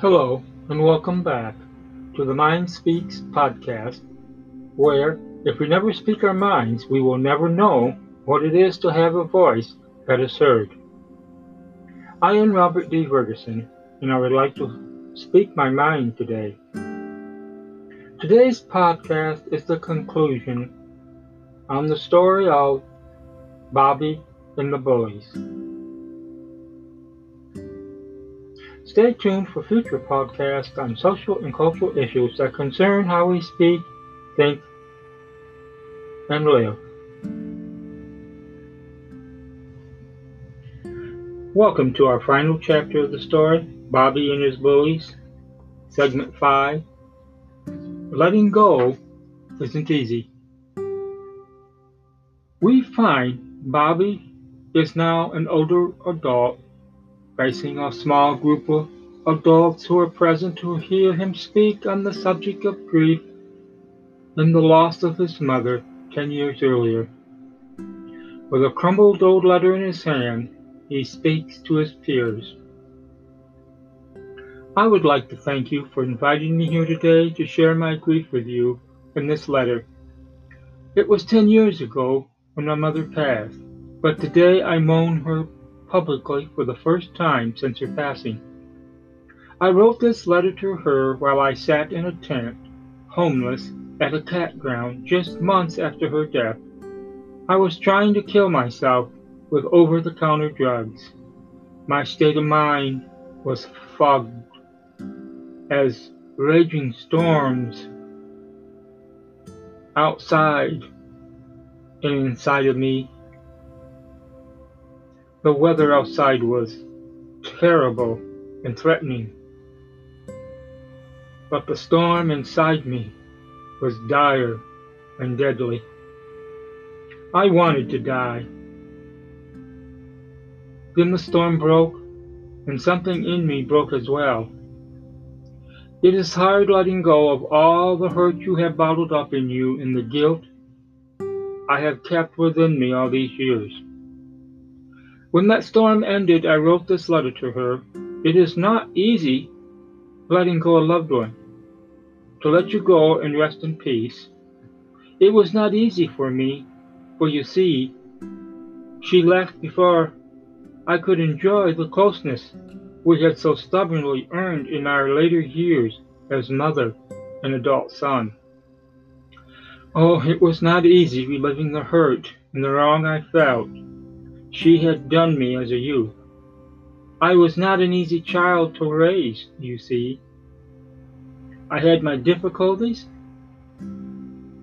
Hello, and welcome back to the Mind Speaks podcast, where if we never speak our minds, we will never know what it is to have a voice that is heard. I am Robert D. Ferguson, and I would like to speak my mind today. Today's podcast is the conclusion on the story of Bobby and the Bullies. Stay tuned for future podcasts on social and cultural issues that concern how we speak, think, and live. Welcome to our final chapter of the story, Bobby and His Bullies, Segment 5. Letting go isn't easy. We find Bobby is now an older adult facing a small group of adults who are present to hear him speak on the subject of grief and the loss of his mother ten years earlier. With a crumbled old letter in his hand, he speaks to his peers. I would like to thank you for inviting me here today to share my grief with you in this letter. It was ten years ago when my mother passed, but today I mourn her publicly for the first time since her passing. I wrote this letter to her while I sat in a tent, homeless, at a cat ground just months after her death. I was trying to kill myself with over the counter drugs. My state of mind was fogged as raging storms outside and inside of me. The weather outside was terrible and threatening, but the storm inside me was dire and deadly. I wanted to die. Then the storm broke, and something in me broke as well. It is hard letting go of all the hurt you have bottled up in you and the guilt I have kept within me all these years. When that storm ended, I wrote this letter to her. It is not easy letting go a loved one, to let you go and rest in peace. It was not easy for me, for you see, she left before I could enjoy the closeness we had so stubbornly earned in our later years as mother and adult son. Oh, it was not easy reliving the hurt and the wrong I felt she had done me as a youth. I was not an easy child to raise, you see. I had my difficulties,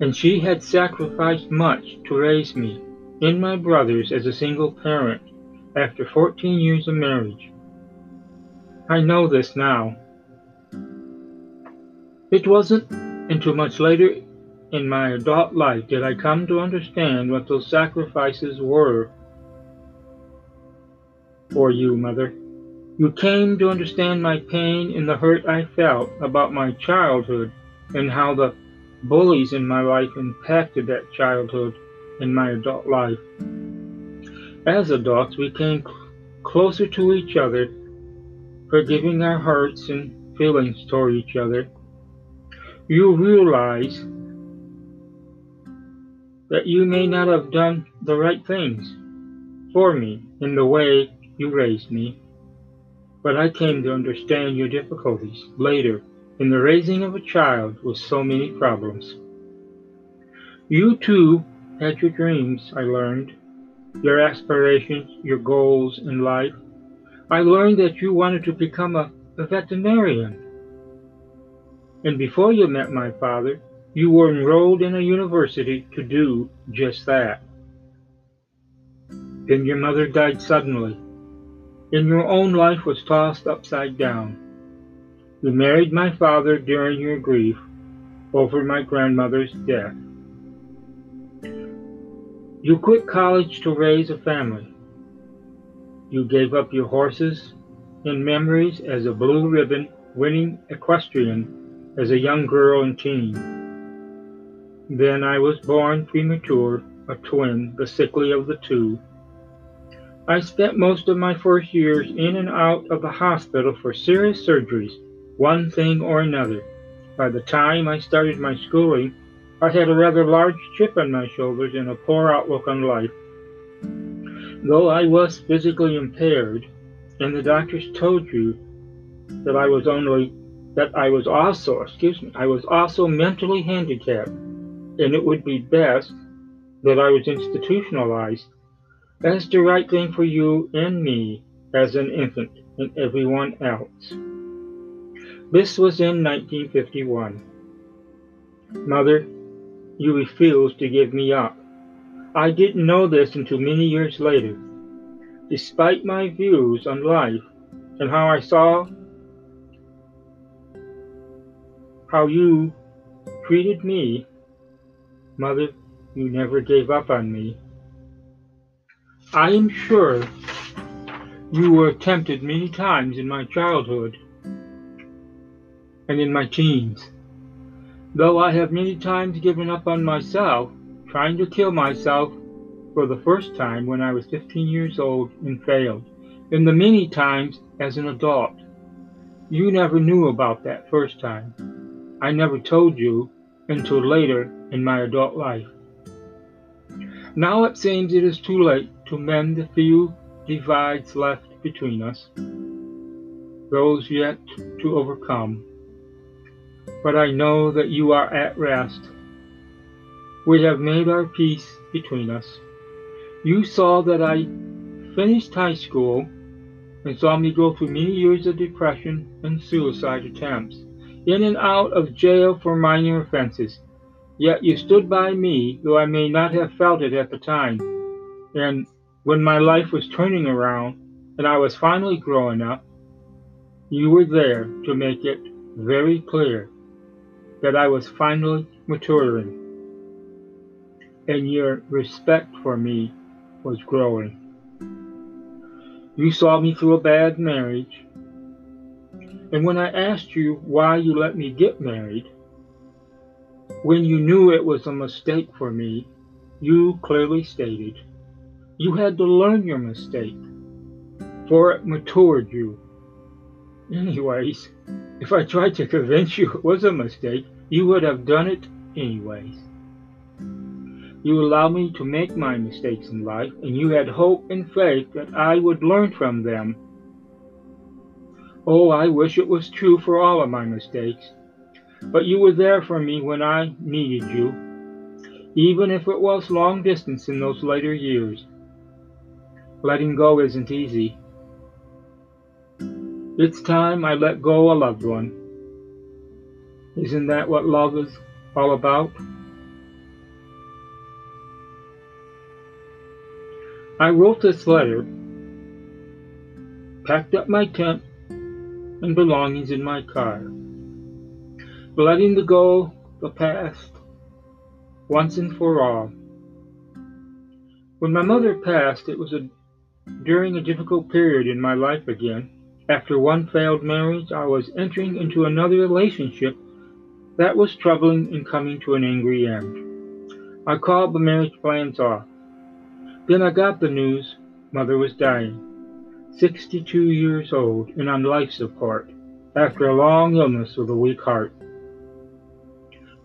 and she had sacrificed much to raise me and my brothers as a single parent after 14 years of marriage. I know this now. It wasn't until much later in my adult life did I come to understand what those sacrifices were for you, Mother. You came to understand my pain and the hurt I felt about my childhood and how the bullies in my life impacted that childhood in my adult life. As adults, we came closer to each other, forgiving our hearts and feelings toward each other. You realize that you may not have done the right things for me in the way you raised me. But I came to understand your difficulties later in the raising of a child with so many problems. You too had your dreams, I learned, your aspirations, your goals in life. I learned that you wanted to become a, a veterinarian. And before you met my father, you were enrolled in a university to do just that. Then your mother died suddenly and your own life was tossed upside down. You married my father during your grief over my grandmother's death. You quit college to raise a family. You gave up your horses and memories as a blue ribbon winning equestrian as a young girl and teen. Then I was born premature, a twin, the sickly of the two, I spent most of my first years in and out of the hospital for serious surgeries one thing or another. By the time I started my schooling, I had a rather large chip on my shoulders and a poor outlook on life. Though I was physically impaired, and the doctors told you that I was only that I was also, excuse me, I was also mentally handicapped, and it would be best that I was institutionalized. That's the right thing for you and me as an infant and everyone else. This was in 1951. Mother, you refused to give me up. I didn't know this until many years later. Despite my views on life and how I saw how you treated me, Mother, you never gave up on me. I am sure you were tempted many times in my childhood and in my teens. Though I have many times given up on myself, trying to kill myself for the first time when I was 15 years old and failed, and the many times as an adult. You never knew about that first time. I never told you until later in my adult life. Now it seems it is too late to mend the few divides left between us, those yet to overcome. But I know that you are at rest. We have made our peace between us. You saw that I finished high school and saw me go through many years of depression and suicide attempts in and out of jail for minor offenses. Yet you stood by me, though I may not have felt it at the time. And when my life was turning around and I was finally growing up, you were there to make it very clear that I was finally maturing. And your respect for me was growing. You saw me through a bad marriage and when I asked you why you let me get married, when you knew it was a mistake for me, you clearly stated you had to learn your mistake, for it matured you. Anyways, if I tried to convince you it was a mistake, you would have done it anyways. You allowed me to make my mistakes in life, and you had hope and faith that I would learn from them Oh, I wish it was true for all of my mistakes. But you were there for me when I needed you, even if it was long distance in those later years. Letting go isn't easy. It's time I let go a loved one. Isn't that what love is all about? I wrote this letter, packed up my tent, and belongings in my car, letting the go the past once and for all. When my mother passed, it was a, during a difficult period in my life again. After one failed marriage, I was entering into another relationship that was troubling and coming to an angry end. I called the marriage plans off. Then I got the news mother was dying. 62 years old and on life support after a long illness with a weak heart.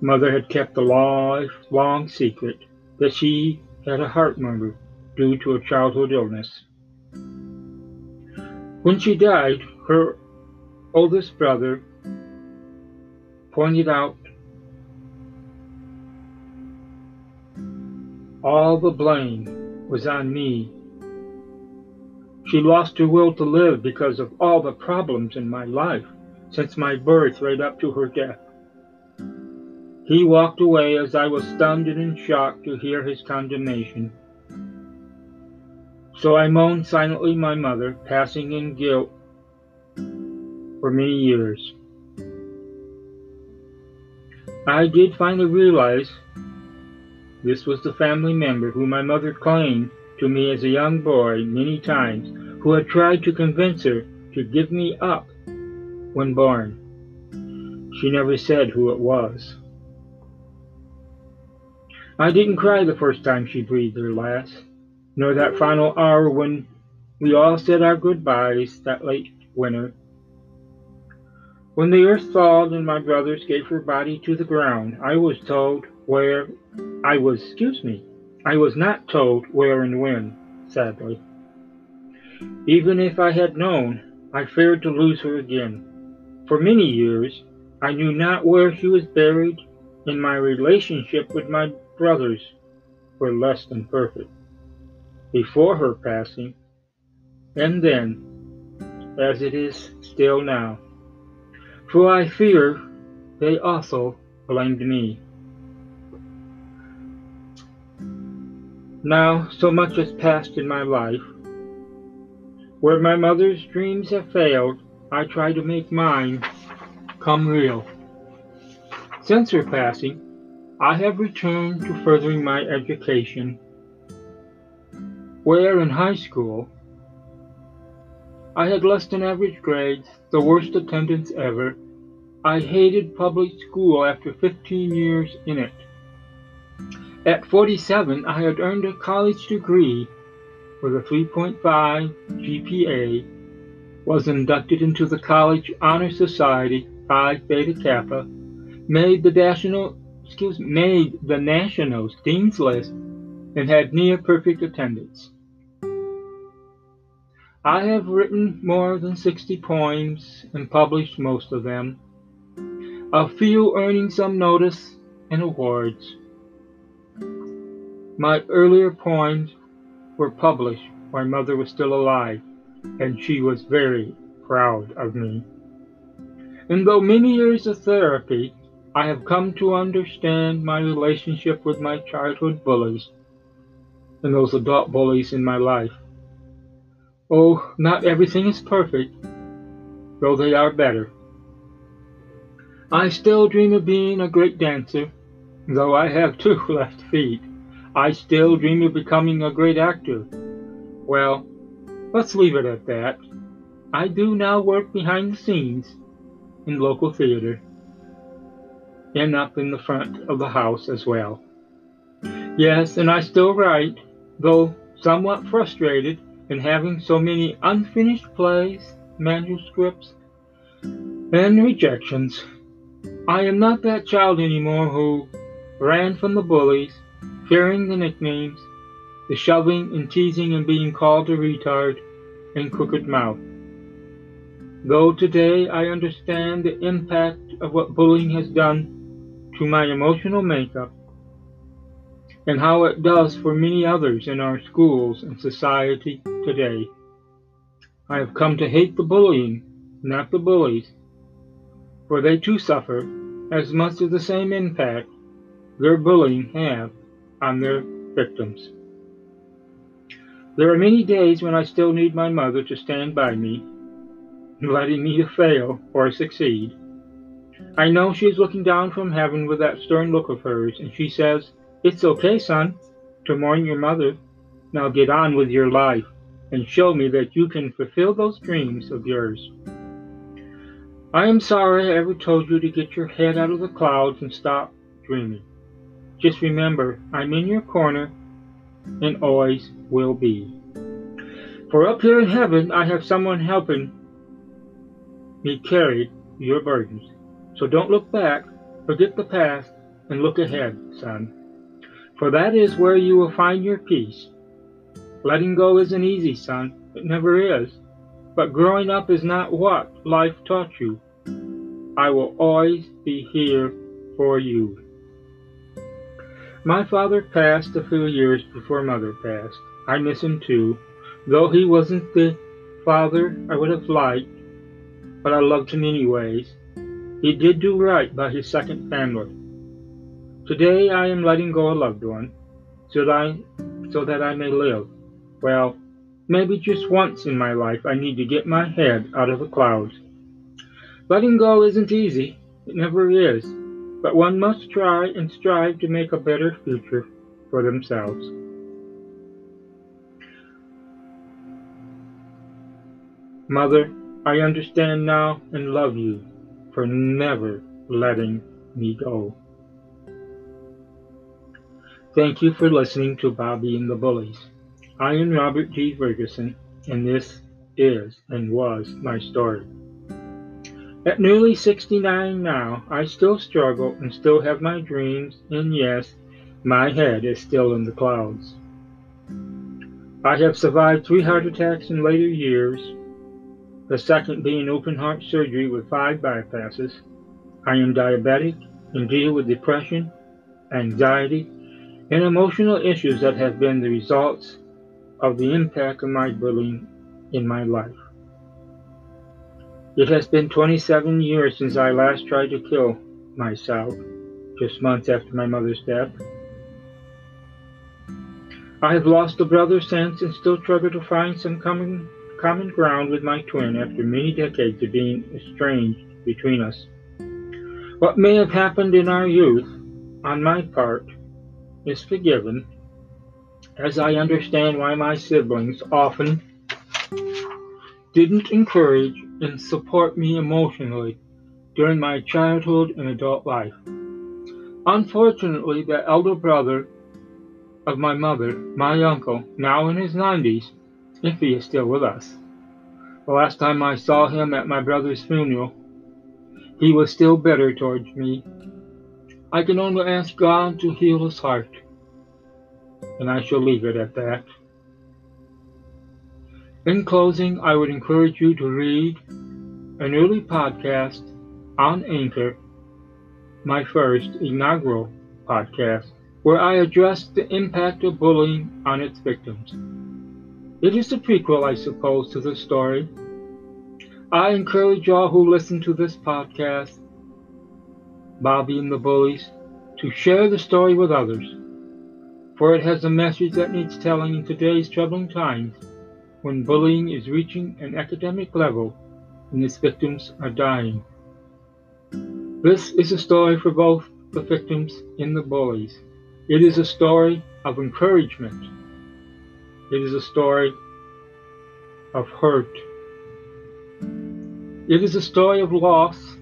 Mother had kept a lifelong secret that she had a heart murmur due to a childhood illness. When she died, her oldest brother pointed out all the blame was on me she lost her will to live because of all the problems in my life since my birth right up to her death. He walked away as I was stunned and in shock to hear his condemnation. So I moaned silently my mother, passing in guilt for many years. I did finally realize this was the family member who my mother claimed to me as a young boy many times who had tried to convince her to give me up when born. She never said who it was. I didn't cry the first time she breathed her last, nor that final hour when we all said our goodbyes that late winter. When the earth thawed and my brothers gave her body to the ground, I was told where I was, excuse me, I was not told where and when, sadly. Even if I had known, I feared to lose her again. For many years, I knew not where she was buried, and my relationship with my brothers were less than perfect. Before her passing, and then, as it is still now. For I fear they also blamed me. Now, so much has passed in my life. Where my mother's dreams have failed, I try to make mine come real. Since her passing, I have returned to furthering my education. Where in high school, I had less than average grades, the worst attendance ever. I hated public school after 15 years in it. At 47, I had earned a college degree with a 3.5 GPA, was inducted into the College Honor Society Phi Beta Kappa, made the national excuse made the Nationals Dean's List, and had near perfect attendance. I have written more than 60 poems and published most of them, a few earning some notice and awards. My earlier poems were published while mother was still alive, and she was very proud of me. And though many years of therapy, I have come to understand my relationship with my childhood bullies and those adult bullies in my life. Oh, not everything is perfect, though they are better. I still dream of being a great dancer, though I have two left feet. I still dream of becoming a great actor. Well, let's leave it at that. I do now work behind the scenes in local theater and up in the front of the house as well. Yes, and I still write, though somewhat frustrated in having so many unfinished plays, manuscripts, and rejections. I am not that child anymore who ran from the bullies fearing the nicknames, the shoving and teasing and being called a retard and crooked mouth. Though today I understand the impact of what bullying has done to my emotional makeup and how it does for many others in our schools and society today. I have come to hate the bullying, not the bullies, for they too suffer as much of the same impact their bullying have on their victims. There are many days when I still need my mother to stand by me, letting me to fail or succeed. I know she is looking down from heaven with that stern look of hers, and she says, It's okay, son, to mourn your mother. Now get on with your life and show me that you can fulfill those dreams of yours. I am sorry I ever told you to get your head out of the clouds and stop dreaming. Just remember, I'm in your corner and always will be. For up here in heaven, I have someone helping me carry your burdens. So don't look back, forget the past, and look ahead, son. For that is where you will find your peace. Letting go isn't easy, son. It never is. But growing up is not what life taught you. I will always be here for you. My father passed a few years before mother passed. I miss him too, though he wasn't the father I would have liked, but I loved him anyways. He did do right by his second family. Today I am letting go a loved one, so that I, so that I may live. Well, maybe just once in my life I need to get my head out of the clouds. Letting go isn't easy. It never is but one must try and strive to make a better future for themselves. Mother, I understand now and love you for never letting me go. Thank you for listening to Bobby and the Bullies. I am Robert G. Ferguson, and this is and was my story. At nearly 69 now, I still struggle and still have my dreams, and yes, my head is still in the clouds. I have survived three heart attacks in later years, the second being open heart surgery with five bypasses. I am diabetic and deal with depression, anxiety, and emotional issues that have been the results of the impact of my bullying in my life. It has been 27 years since I last tried to kill myself, just months after my mother's death. I have lost a brother since and still struggle to find some common, common ground with my twin after many decades of being estranged between us. What may have happened in our youth, on my part, is forgiven, as I understand why my siblings often didn't encourage and support me emotionally during my childhood and adult life. Unfortunately, the elder brother of my mother, my uncle, now in his 90s, if he is still with us. The last time I saw him at my brother's funeral, he was still bitter towards me. I can only ask God to heal his heart, and I shall leave it at that. In closing, I would encourage you to read an early podcast on Anchor, my first inaugural podcast, where I addressed the impact of bullying on its victims. It is a prequel, I suppose, to the story. I encourage all who listen to this podcast, Bobby and the Bullies, to share the story with others, for it has a message that needs telling in today's troubling times when bullying is reaching an academic level and its victims are dying. This is a story for both the victims and the bullies. It is a story of encouragement. It is a story of hurt. It is a story of loss,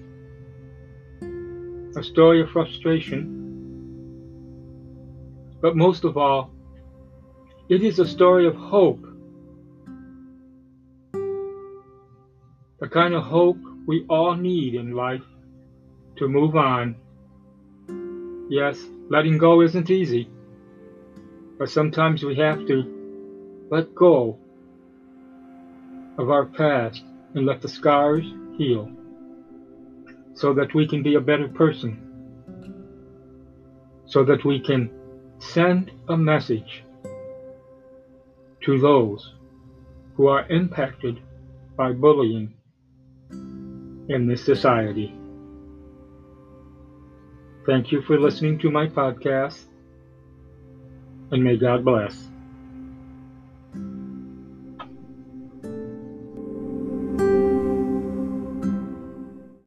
a story of frustration, but most of all, it is a story of hope. The kind of hope we all need in life to move on. Yes, letting go isn't easy, but sometimes we have to let go of our past and let the scars heal so that we can be a better person, so that we can send a message to those who are impacted by bullying in this society. Thank you for listening to my podcast, and may God bless.